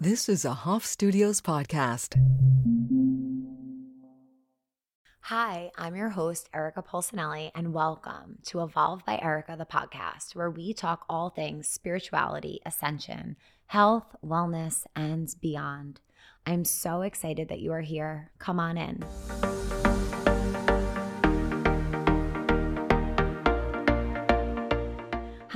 This is a Hoff Studios podcast. Hi, I'm your host, Erica Polsinelli, and welcome to Evolve by Erica, the podcast, where we talk all things spirituality, ascension, health, wellness, and beyond. I'm so excited that you are here. Come on in.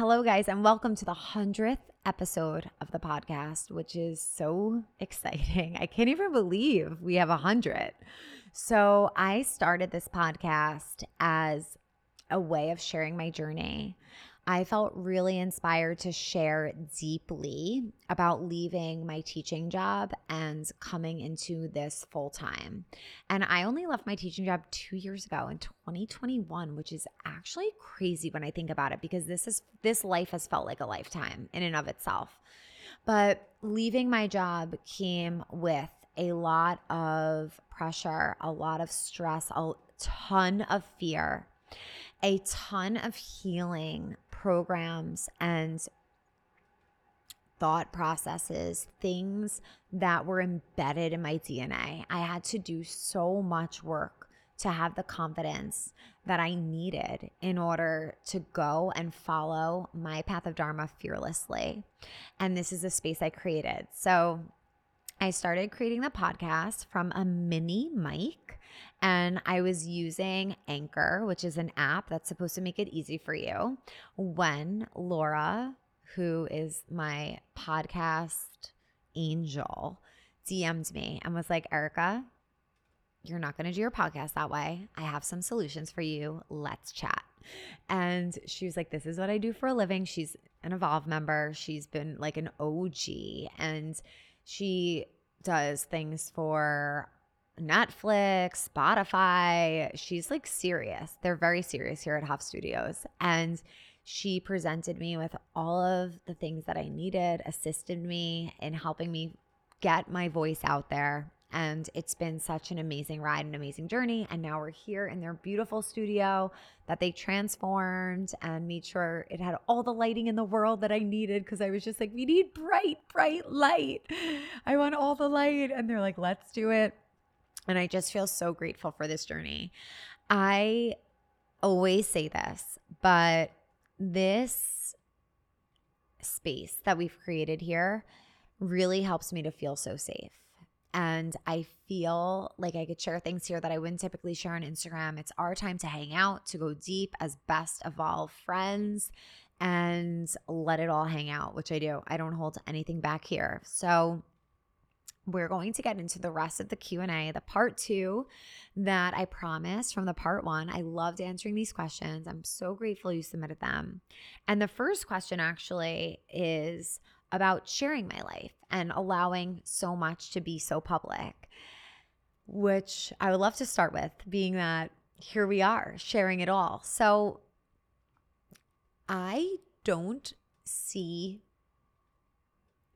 Hello, guys, and welcome to the 100th episode of the podcast, which is so exciting. I can't even believe we have a 100. So, I started this podcast as a way of sharing my journey. I felt really inspired to share deeply about leaving my teaching job and coming into this full time. And I only left my teaching job two years ago in 2021, which is actually crazy when I think about it because this is this life has felt like a lifetime in and of itself. But leaving my job came with a lot of pressure, a lot of stress, a ton of fear, a ton of healing programs and thought processes, things that were embedded in my DNA. I had to do so much work to have the confidence that I needed in order to go and follow my path of Dharma fearlessly. And this is a space I created. So I started creating the podcast from a mini mic and I was using Anchor, which is an app that's supposed to make it easy for you. When Laura, who is my podcast angel, DM'd me and was like, Erica, you're not going to do your podcast that way. I have some solutions for you. Let's chat. And she was like, This is what I do for a living. She's an Evolve member. She's been like an OG. And she does things for Netflix, Spotify. She's like serious. They're very serious here at Hoff Studios. And she presented me with all of the things that I needed, assisted me in helping me get my voice out there. And it's been such an amazing ride, an amazing journey. And now we're here in their beautiful studio that they transformed and made sure it had all the lighting in the world that I needed because I was just like, we need bright, bright light. I want all the light. And they're like, let's do it. And I just feel so grateful for this journey. I always say this, but this space that we've created here really helps me to feel so safe. And I feel like I could share things here that I wouldn't typically share on Instagram. It's our time to hang out, to go deep as best evolve friends and let it all hang out, which I do. I don't hold anything back here. So, we're going to get into the rest of the q&a the part two that i promised from the part one i loved answering these questions i'm so grateful you submitted them and the first question actually is about sharing my life and allowing so much to be so public, which I would love to start with, being that here we are sharing it all. So I don't see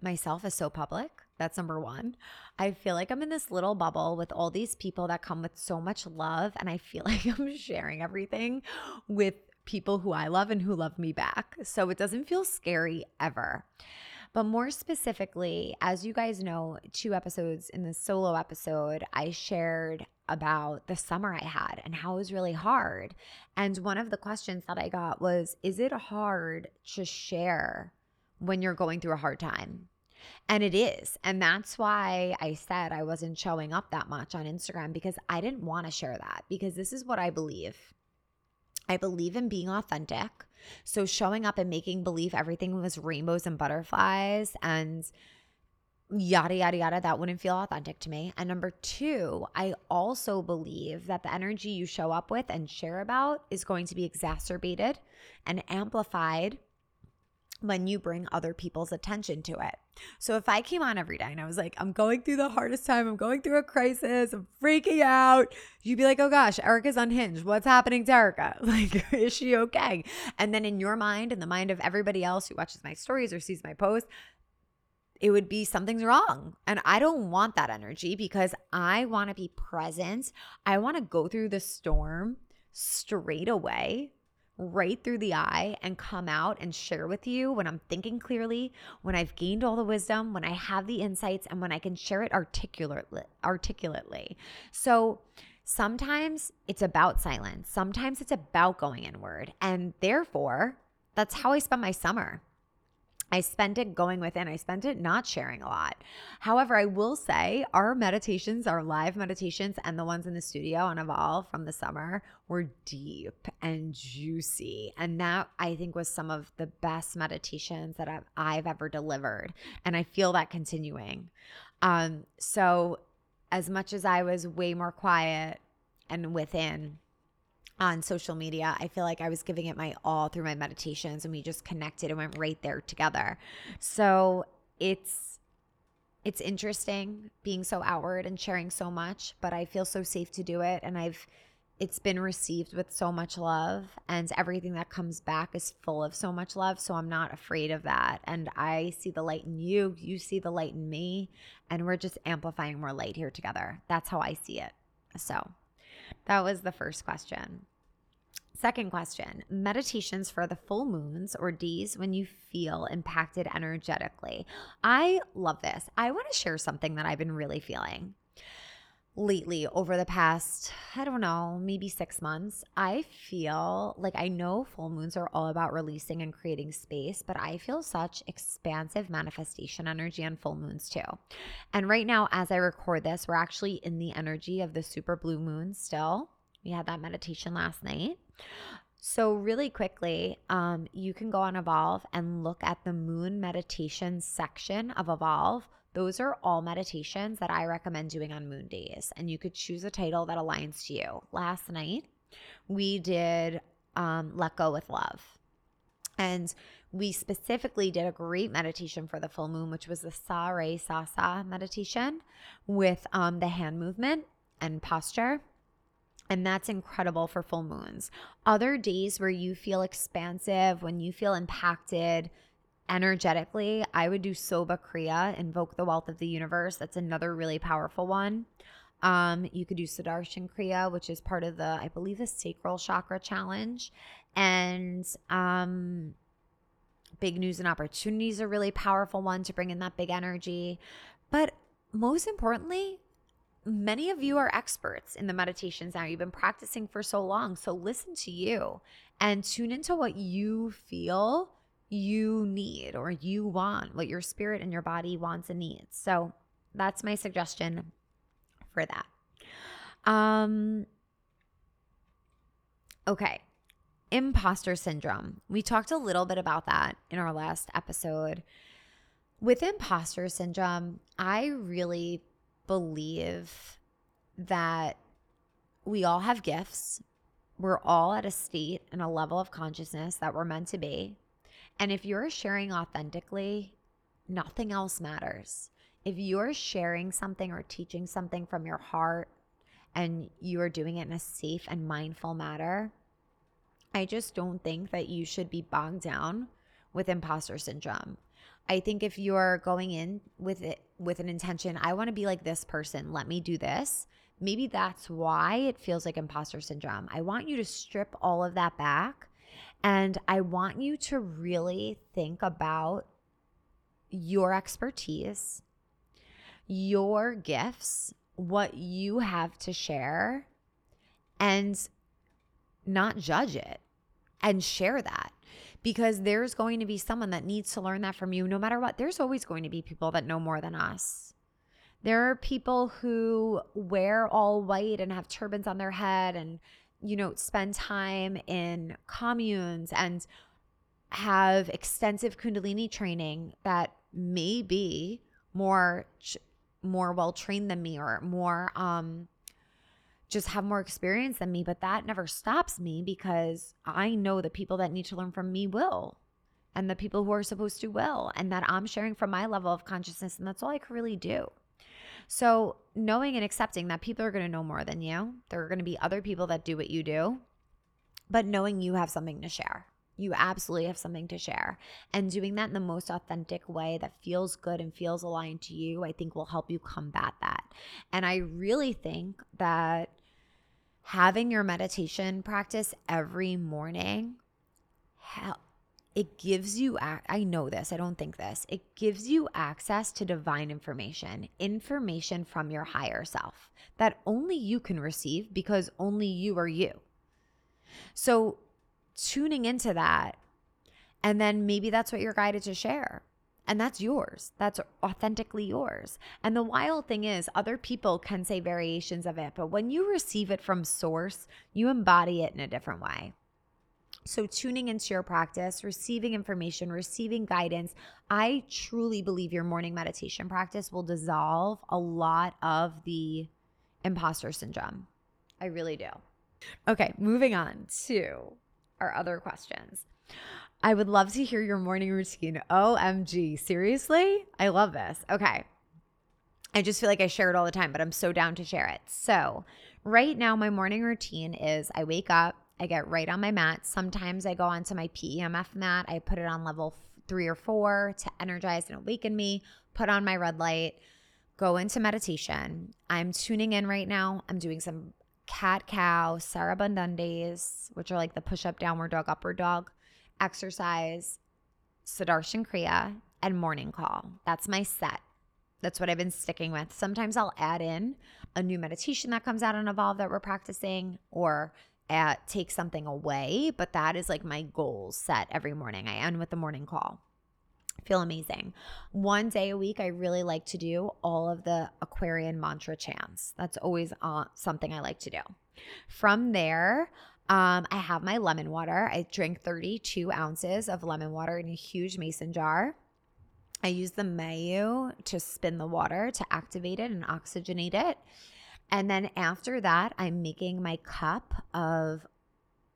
myself as so public. That's number one. I feel like I'm in this little bubble with all these people that come with so much love. And I feel like I'm sharing everything with people who I love and who love me back. So it doesn't feel scary ever. But more specifically, as you guys know, two episodes in the solo episode, I shared about the summer I had and how it was really hard. And one of the questions that I got was Is it hard to share when you're going through a hard time? And it is. And that's why I said I wasn't showing up that much on Instagram because I didn't want to share that because this is what I believe. I believe in being authentic. So showing up and making believe everything was rainbows and butterflies and yada, yada, yada, that wouldn't feel authentic to me. And number two, I also believe that the energy you show up with and share about is going to be exacerbated and amplified when you bring other people's attention to it. So if I came on every day and I was like, I'm going through the hardest time, I'm going through a crisis, I'm freaking out, you'd be like, oh gosh, Erica's unhinged. What's happening to Erica? Like, is she okay? And then in your mind and the mind of everybody else who watches my stories or sees my posts, it would be something's wrong. And I don't want that energy because I want to be present. I want to go through the storm straight away right through the eye and come out and share with you when I'm thinking clearly, when I've gained all the wisdom, when I have the insights, and when I can share it articulately. articulately. So sometimes it's about silence, sometimes it's about going inward. And therefore, that's how I spend my summer. I spent it going within. I spent it not sharing a lot. However, I will say our meditations, our live meditations, and the ones in the studio on Evolve from the summer were deep and juicy. And that I think was some of the best meditations that I've, I've ever delivered. And I feel that continuing. Um, so, as much as I was way more quiet and within, on social media. I feel like I was giving it my all through my meditations and we just connected and went right there together. So it's it's interesting being so outward and sharing so much, but I feel so safe to do it and I've it's been received with so much love and everything that comes back is full of so much love so i'm not afraid of that and i see the light in you you see the light in me and we're just amplifying more light here together that's how i see it so that was the first question. Second question meditations for the full moons or D's when you feel impacted energetically. I love this. I want to share something that I've been really feeling lately over the past, I don't know, maybe six months, I feel like I know full moons are all about releasing and creating space, but I feel such expansive manifestation energy on full moons too. And right now, as I record this, we're actually in the energy of the super blue moon still. We had that meditation last night. So, really quickly, um, you can go on Evolve and look at the moon meditation section of Evolve those are all meditations that I recommend doing on moon days. And you could choose a title that aligns to you. Last night, we did um, Let Go with Love. And we specifically did a great meditation for the full moon, which was the Sa Re Sa Sa meditation with um, the hand movement and posture. And that's incredible for full moons. Other days where you feel expansive, when you feel impacted, energetically, I would do Subagh Kriya, invoke the wealth of the universe. That's another really powerful one. Um, you could do Sudarshan Kriya, which is part of the, I believe, the sacral chakra challenge. And um, big news and opportunities are really powerful one to bring in that big energy. But most importantly, many of you are experts in the meditations now. You've been practicing for so long. So listen to you and tune into what you feel you need or you want, what your spirit and your body wants and needs. So that's my suggestion for that. Um okay. Imposter syndrome. We talked a little bit about that in our last episode. With imposter syndrome, I really believe that we all have gifts. We're all at a state and a level of consciousness that we're meant to be. And if you're sharing authentically, nothing else matters. If you're sharing something or teaching something from your heart and you are doing it in a safe and mindful manner, I just don't think that you should be bogged down with imposter syndrome. I think if you're going in with it with an intention, I want to be like this person, let me do this. Maybe that's why it feels like imposter syndrome. I want you to strip all of that back and I want you to really think about your expertise, your gifts, what you have to share, and not judge it and share that because there's going to be someone that needs to learn that from you no matter what. There's always going to be people that know more than us. There are people who wear all white and have turbans on their head and you know, spend time in communes and have extensive kundalini training that may be more more well trained than me or more um just have more experience than me but that never stops me because i know the people that need to learn from me will and the people who are supposed to will and that i'm sharing from my level of consciousness and that's all i can really do so, knowing and accepting that people are going to know more than you, there are going to be other people that do what you do, but knowing you have something to share. You absolutely have something to share. And doing that in the most authentic way that feels good and feels aligned to you, I think will help you combat that. And I really think that having your meditation practice every morning it gives you I know this, I don't think this. It gives you access to divine information, information from your higher self that only you can receive because only you are you. So tuning into that and then maybe that's what you're guided to share. And that's yours. That's authentically yours. And the wild thing is, other people can say variations of it, but when you receive it from source, you embody it in a different way. So, tuning into your practice, receiving information, receiving guidance, I truly believe your morning meditation practice will dissolve a lot of the imposter syndrome. I really do. Okay, moving on to our other questions. I would love to hear your morning routine. OMG, seriously? I love this. Okay. I just feel like I share it all the time, but I'm so down to share it. So, right now, my morning routine is I wake up, I get right on my mat. Sometimes I go onto my PEMF mat. I put it on level three or four to energize and awaken me, put on my red light, go into meditation. I'm tuning in right now. I'm doing some cat cow, Sarabandundes, which are like the push up, downward dog, upward dog, exercise, Sudarshan Kriya, and morning call. That's my set. That's what I've been sticking with. Sometimes I'll add in a new meditation that comes out on Evolve that we're practicing, or at take something away, but that is like my goals set every morning. I end with the morning call. Feel amazing. One day a week, I really like to do all of the Aquarian mantra chants. That's always uh, something I like to do. From there, um, I have my lemon water. I drink 32 ounces of lemon water in a huge mason jar. I use the Mayu to spin the water to activate it and oxygenate it. And then after that, I'm making my cup of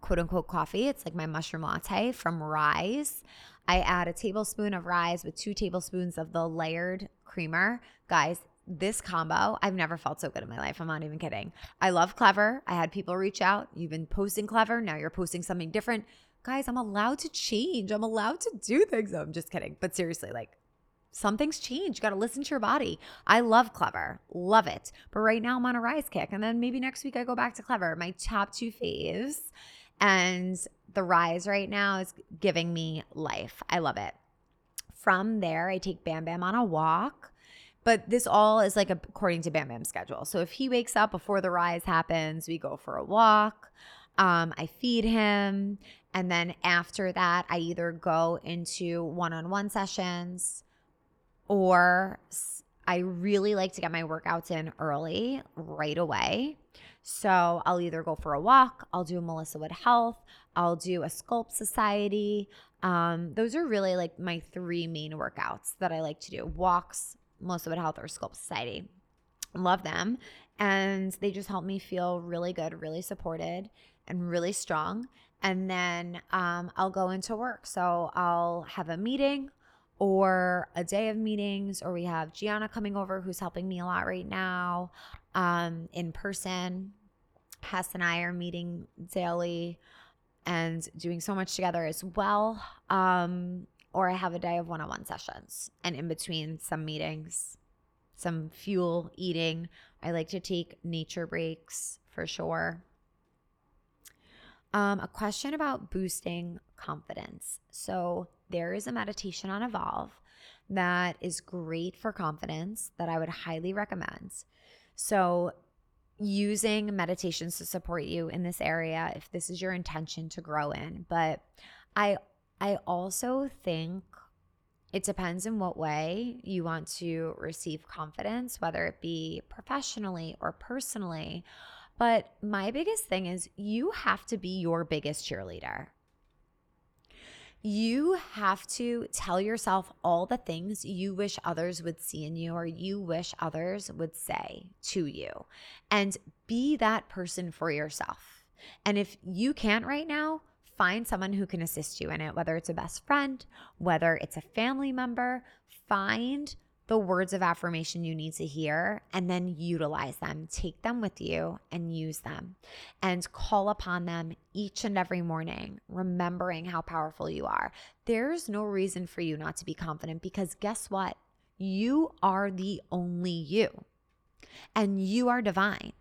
quote unquote coffee. It's like my mushroom latte from Ryze. I add a tablespoon of Ryze with two tablespoons of the Laird creamer. Guys, this combo, I've never felt so good in my life. I'm not even kidding. I love Clevr. I had people reach out. You've been posting Clevr. Now you're posting something different. Guys, I'm allowed to change. I'm allowed to do things. I'm just kidding. But seriously, like something's changed. You got to listen to your body. I love Clevr, love it. But right now I'm on a Ryze kick. And then maybe next week I go back to Clevr. My top two faves. And the Ryze right now is giving me life. I love it. From there, I take Bam Bam on a walk. But this all is like according to Bam Bam's schedule. So if he wakes up before the Ryze happens, we go for a walk. Um, I feed him. And then after that, I either go into one on one sessions or I really like to get my workouts in early, right away. So I'll either go for a walk, I'll do a Melissa Wood Health, I'll do a Sculpt Society. Um, those are really like my three main workouts that I like to do walks, Melissa Wood Health, or Sculpt Society. Love them. And they just help me feel really good, really supported, and really strong. And then um, I'll go into work. So I'll have a meeting or a day of meetings, or we have Gianna coming over who's helping me a lot right now um, in person. Hess and I are meeting daily and doing so much together as well. Um, or I have a day of one on one sessions and in between some meetings, some fuel eating. I like to take nature breaks for sure. Um, a question about boosting confidence. So, there is a meditation on Evolve that is great for confidence that I would highly recommend. So, using meditations to support you in this area if this is your intention to grow in, but I I also think it depends in what way you want to receive confidence, whether it be professionally or personally. But my biggest thing is you have to be your biggest cheerleader. You have to tell yourself all the things you wish others would see in you or you wish others would say to you and be that person for yourself. And if you can't right now, find someone who can assist you in it, whether it's a best friend, whether it's a family member, find the words of affirmation you need to hear and then utilize them. Take them with you and use them and call upon them each and every morning, remembering how powerful you are. There's no reason for you not to be confident because guess what? You are the only you, and you are divine,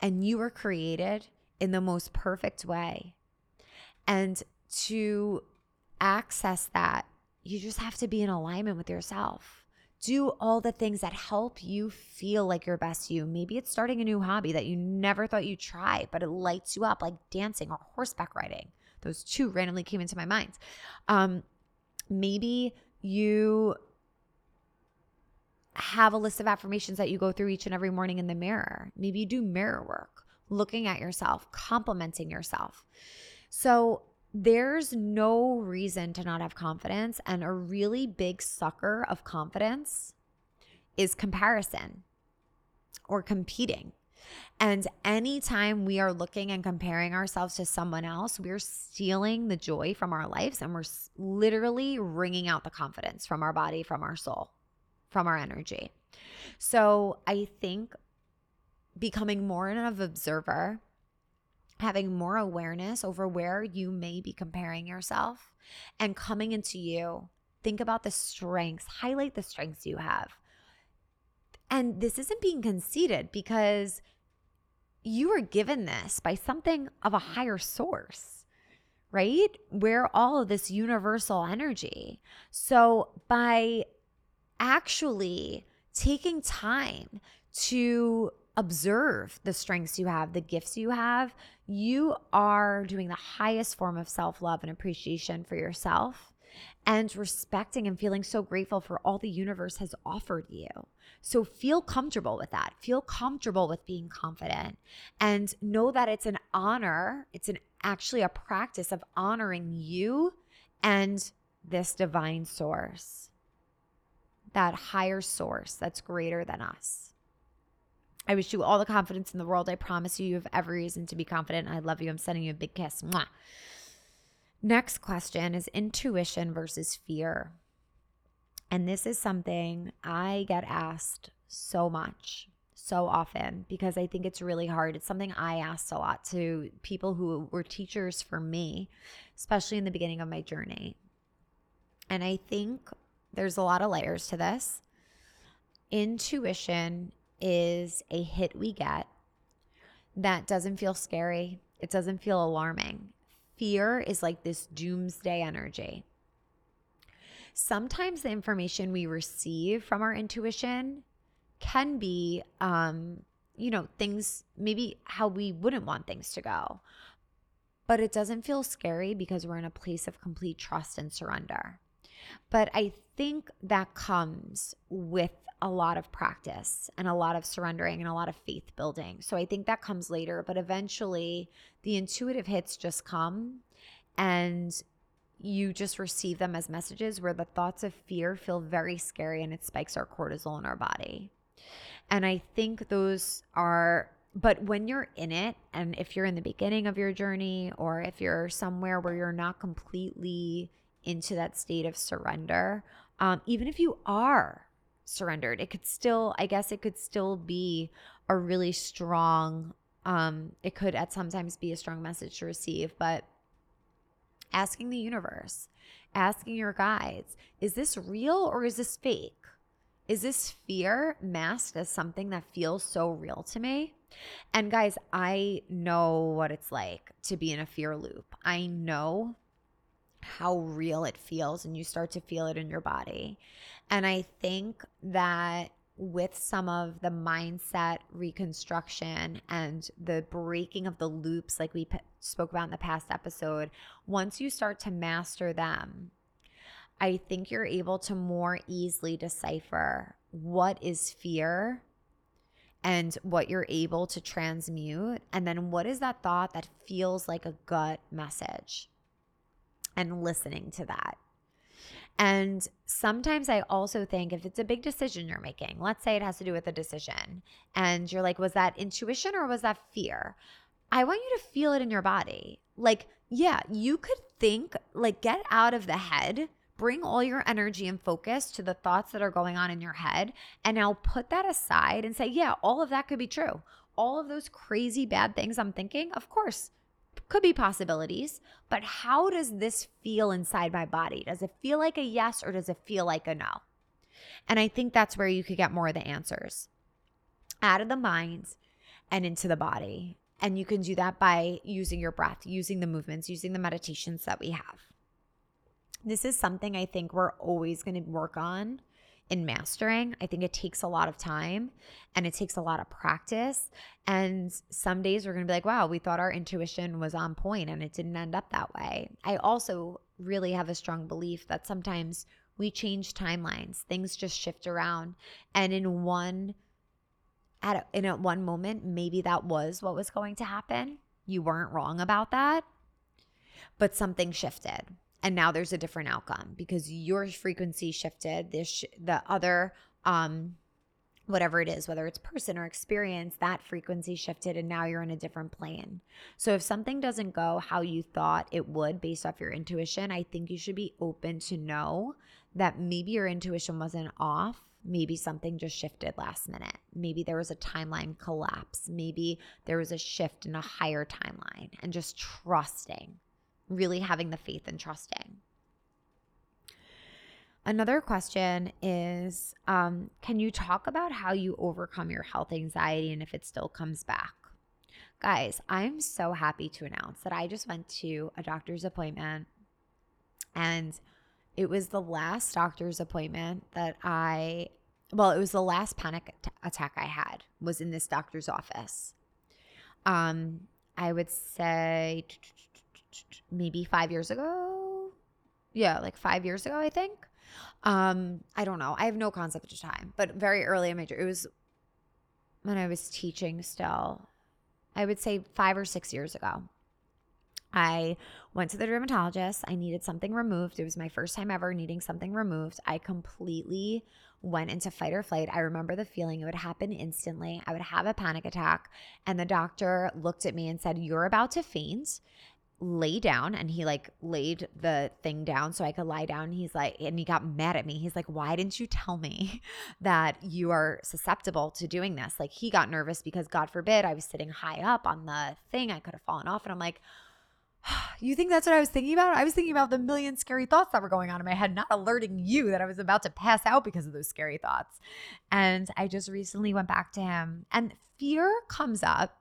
and you were created in the most perfect way. And to access that, you just have to be in alignment with yourself. Do all the things that help you feel like your best you. Maybe it's starting a new hobby that you never thought you'd try, but it lights you up, like dancing or horseback riding. Those two randomly came into my mind. Um, maybe you have a list of affirmations that you go through each and every morning in the mirror. Maybe you do mirror work, looking at yourself, complimenting yourself. So there's no reason to not have confidence. And a really big sucker of confidence is comparison or competing. And anytime we are looking and comparing ourselves to someone else, we're stealing the joy from our lives and we're literally wringing out the confidence from our body, from our soul from our energy. So I think becoming more of an observer, having more awareness over where you may be comparing yourself and coming into you, think about the strengths, highlight the strengths you have. And this isn't being conceited because you were given this by something of a higher source, right? Where all of this universal energy. So by actually taking time to observe the strengths you have, the gifts you have, you are doing the highest form of self love and appreciation for yourself and respecting and feeling so grateful for all the universe has offered you. So feel comfortable with that. Feel comfortable with being confident and know that it's an honor. It's an actually a practice of honoring you and this divine source that higher source that's greater than us. I wish you all the confidence in the world. I promise you, you have every reason to be confident. I love you. I'm sending you a big kiss. Mwah. Next question is intuition versus fear. And this is something I get asked so much, so often, because I think it's really hard. It's something I asked a lot to people who were teachers for me, especially in the beginning of my journey. And I think there's a lot of layers to this. Intuition is a hit we get that doesn't feel scary, it doesn't feel alarming. Fear is like this doomsday energy. Sometimes the information we receive from our intuition can be, um, you know, things maybe how we wouldn't want things to go. But it doesn't feel scary because we're in a place of complete trust and surrender. But I think that comes with a lot of practice and a lot of surrendering and a lot of faith building. So I think that comes later, but eventually the intuitive hits just come and you just receive them as messages where the thoughts of fear feel very scary and it spikes our cortisol in our body. And I think those are but when you're in it and if you're in the beginning of your journey or if you're somewhere where you're not completely into that state of surrender, um, even if you are surrendered, it could still, I guess, it could still be a really strong, um, it could at sometimes be a strong message to receive, but asking the universe, asking your guides, is this real or is this fake? Is this fear masked as something that feels so real to me? And guys, I know what it's like to be in a fear loop. I know how real it feels and you start to feel it in your body. And I think that with some of the mindset reconstruction and the breaking of the loops, like we p- spoke about in the past episode, once you start to master them, I think you're able to more easily decipher what is fear and what you're able to transmute. And then what is that thought that feels like a gut message? And listening to that. And sometimes I also think if it's a big decision you're making, let's say it has to do with a decision, and you're like, was that intuition or was that fear? I want you to feel it in your body. Like, yeah, you could think, like, get out of the head, bring all your energy and focus to the thoughts that are going on in your head, and now put that aside and say, yeah, all of that could be true. All of those crazy bad things I'm thinking, of course, could be possibilities, but how does this feel inside my body? Does it feel like a yes or does it feel like a no? And I think that's where you could get more of the answers out of the mind and into the body. And you can do that by using your breath, using the movements, using the meditations that we have. This is something I think we're always going to work on in mastering. I think it takes a lot of time and it takes a lot of practice. And some days we're going to be like, wow, we thought our intuition was on point and it didn't end up that way. I also really have a strong belief that sometimes we change timelines, things just shift around. And in one, at a, in a one moment, maybe that was what was going to happen. You weren't wrong about that, but something shifted and now there's a different outcome because your frequency shifted this sh- the other um whatever it is whether it's person or experience that frequency shifted and now you're in a different plane. So if something doesn't go how you thought it would based off your intuition i think you should be open to know that maybe your intuition wasn't off. Maybe something just shifted last minute. Maybe there was a timeline collapse. Maybe there was a shift in a higher timeline and just trusting really having the faith and trusting. Another question is um, Can you talk about how you overcome your health anxiety and if it still comes back? Guys, I'm so happy to announce that I just went to a doctor's appointment and it was the last doctor's appointment that I, well, it was the last panic attack I had was in this doctor's office. Um, I would say maybe five years ago. Yeah, like five years ago, I think. Um, I don't know. I have no concept of time, but very early in my it was when I was teaching still. I would say five or six years ago. I went to the dermatologist. I needed something removed. It was my first time ever needing something removed. I completely went into fight or flight. I remember the feeling. It would happen instantly. I would have a panic attack. And the doctor looked at me and said, You're about to faint lay down and he like laid the thing down so I could lie down. He's like, and he got mad at me. He's like, why didn't you tell me that you are susceptible to doing this? Like he got nervous because God forbid I was sitting high up on the thing. I could have fallen off. And I'm like, you think that's what I was thinking about? I was thinking about the million scary thoughts that were going on in my head, not alerting you that I was about to pass out because of those scary thoughts. And I just recently went back to him and fear comes up.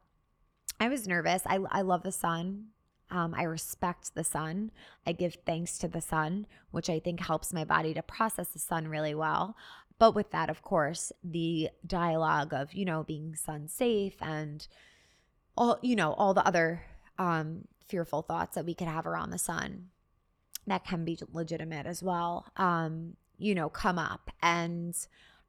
I was nervous. I, I love the sun. Um, I respect the sun. I give thanks to the sun, which I think helps my body to process the sun really well. But with that, of course, the dialogue of, you know, being sun safe and all, you know, all the other um, fearful thoughts that we could have around the sun that can be legitimate as well, um, you know, come up. And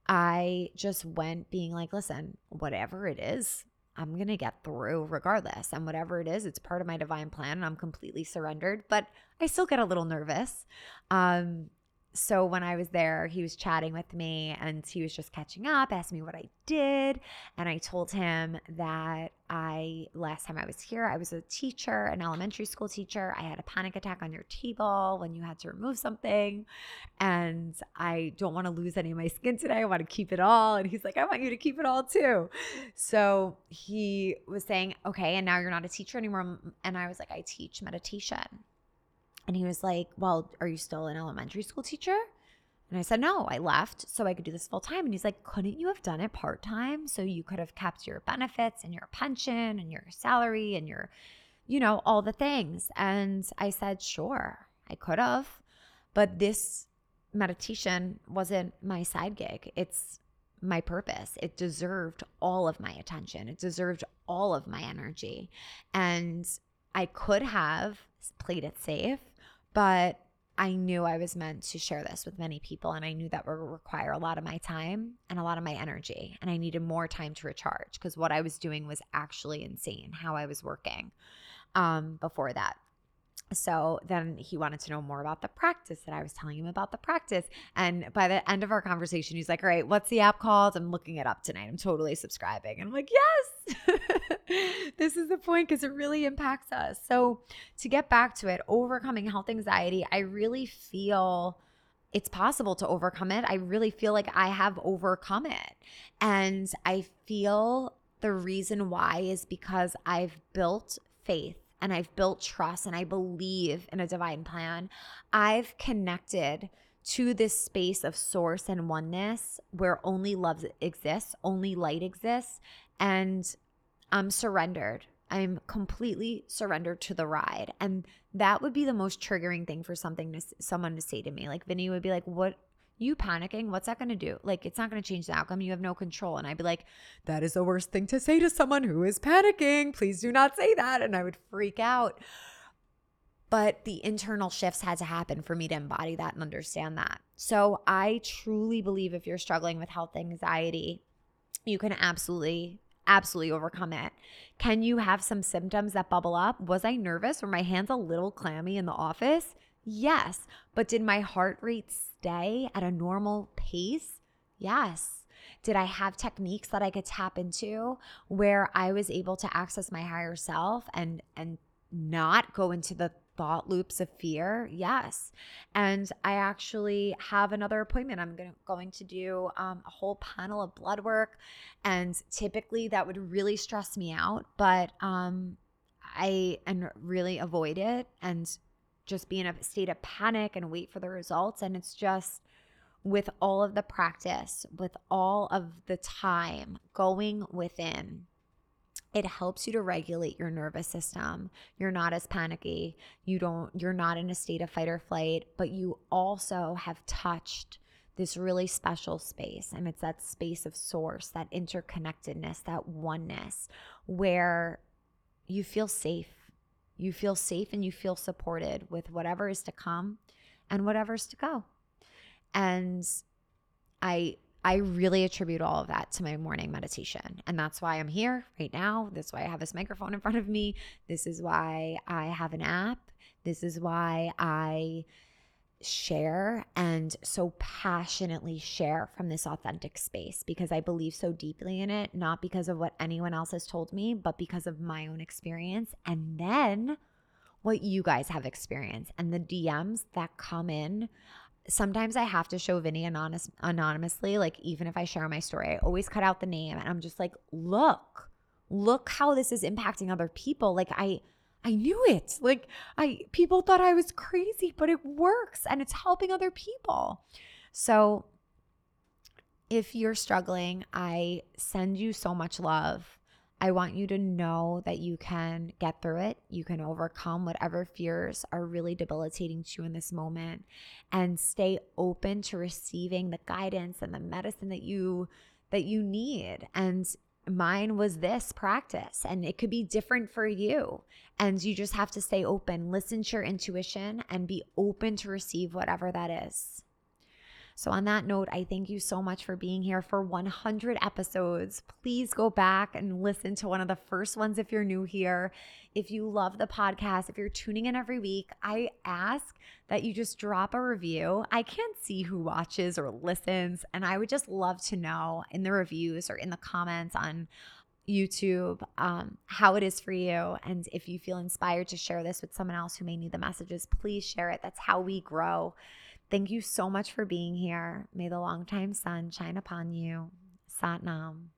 I just went being like, listen, whatever it is, I'm going to get through regardless. And whatever it is, it's part of my divine plan. And I'm completely surrendered, but I still get a little nervous. Um, so when I was there, he was chatting with me and he was just catching up, asked me what I did. And I told him that I, last time I was here, I was a teacher, an elementary school teacher. I had a panic attack on your table when you had to remove something. And I don't want to lose any of my skin today. I want to keep it all. And he's like, I want you to keep it all too. So he was saying, okay, and now you're not a teacher anymore. And I was like, I teach meditation. And he was like, Well, are you still an elementary school teacher? And I said, No, I left so I could do this full time. And he's like, Couldn't you have done it part time so you could have kept your benefits and your pension and your salary and your, you know, all the things? And I said, Sure, I could have. But this meditation wasn't my side gig. It's my purpose. It deserved all of my attention, it deserved all of my energy. And I could have played it safe but I knew I was meant to share this with many people, and I knew that would require a lot of my time and a lot of my energy. And I needed more time to recharge because what I was doing was actually insane how I was working um, before that. So then he wanted to know more about the practice that I was telling him about the practice. And by the end of our conversation, he's like, All right, what's the app called? I'm looking it up tonight. I'm totally subscribing. And I'm like, Yes, this is the point because it really impacts us. So to get back to it, overcoming health anxiety, I really feel it's possible to overcome it. I really feel like I have overcome it. And I feel the reason why is because I've built faith and I've built trust and I believe in a divine plan, I've connected to this space of source and oneness where only love exists, only light exists. And I'm surrendered. I'm completely surrendered to the ride. And that would be the most triggering thing for something to someone to say to me. Like Vinny would be like, "What you panicking? What's that going to do? Like it's not going to change the outcome. You have no control." And I'd be like, "That is the worst thing to say to someone who is panicking. Please do not say that." And I would freak out. But the internal shifts had to happen for me to embody that and understand that. So I truly believe if you're struggling with health anxiety, you can absolutely absolutely overcome it. Can you have some symptoms that bubble up? Was I nervous? Were my hands a little clammy in the office? Yes. But did my heart rate stay at a normal pace? Yes. Did I have techniques that I could tap into where I was able to access my higher self and and not go into the thought loops of fear? Yes. And I actually have another appointment. I'm gonna, going to do um, a whole panel of blood work. And typically that would really stress me out, but um, I and really avoid it and just be in a state of panic and wait for the results. And it's just with all of the practice, with all of the time going within it helps you to regulate your nervous system. You're not as panicky. You don't you're not in a state of fight or flight, but you also have touched this really special space and it's that space of source, that interconnectedness, that oneness where you feel safe. You feel safe and you feel supported with whatever is to come and whatever's to go. And I I really attribute all of that to my morning meditation. And that's why I'm here right now. That's why I have this microphone in front of me. This is why I have an app. This is why I share and so passionately share from this authentic space because I believe so deeply in it, not because of what anyone else has told me, but because of my own experience. And then what you guys have experienced and the DMs that come in sometimes I have to show Vinny anonymous, anonymously. Like, even if I share my story, I always cut out the name and I'm just like, look, look how this is impacting other people. Like, I, I knew it. Like, I, people thought I was crazy, but it works and it's helping other people. So, if you're struggling, I send you so much love. I want you to know that you can get through it. You can overcome whatever fears are really debilitating to you in this moment and stay open to receiving the guidance and the medicine that you that you need. And mine was this practice and it could be different for you. And you just have to stay open, listen to your intuition and be open to receive whatever that is. So, on that note, I thank you so much for being here for 100 episodes. Please go back and listen to one of the first ones if you're new here. If you love the podcast, if you're tuning in every week, I ask that you just drop a review. I can't see who watches or listens, and I would just love to know in the reviews or in the comments on YouTube, um, how it is for you. And if you feel inspired to share this with someone else who may need the messages, please share it. That's how we grow. Thank you so much for being here. May the long time sun shine upon you. Sat Nam.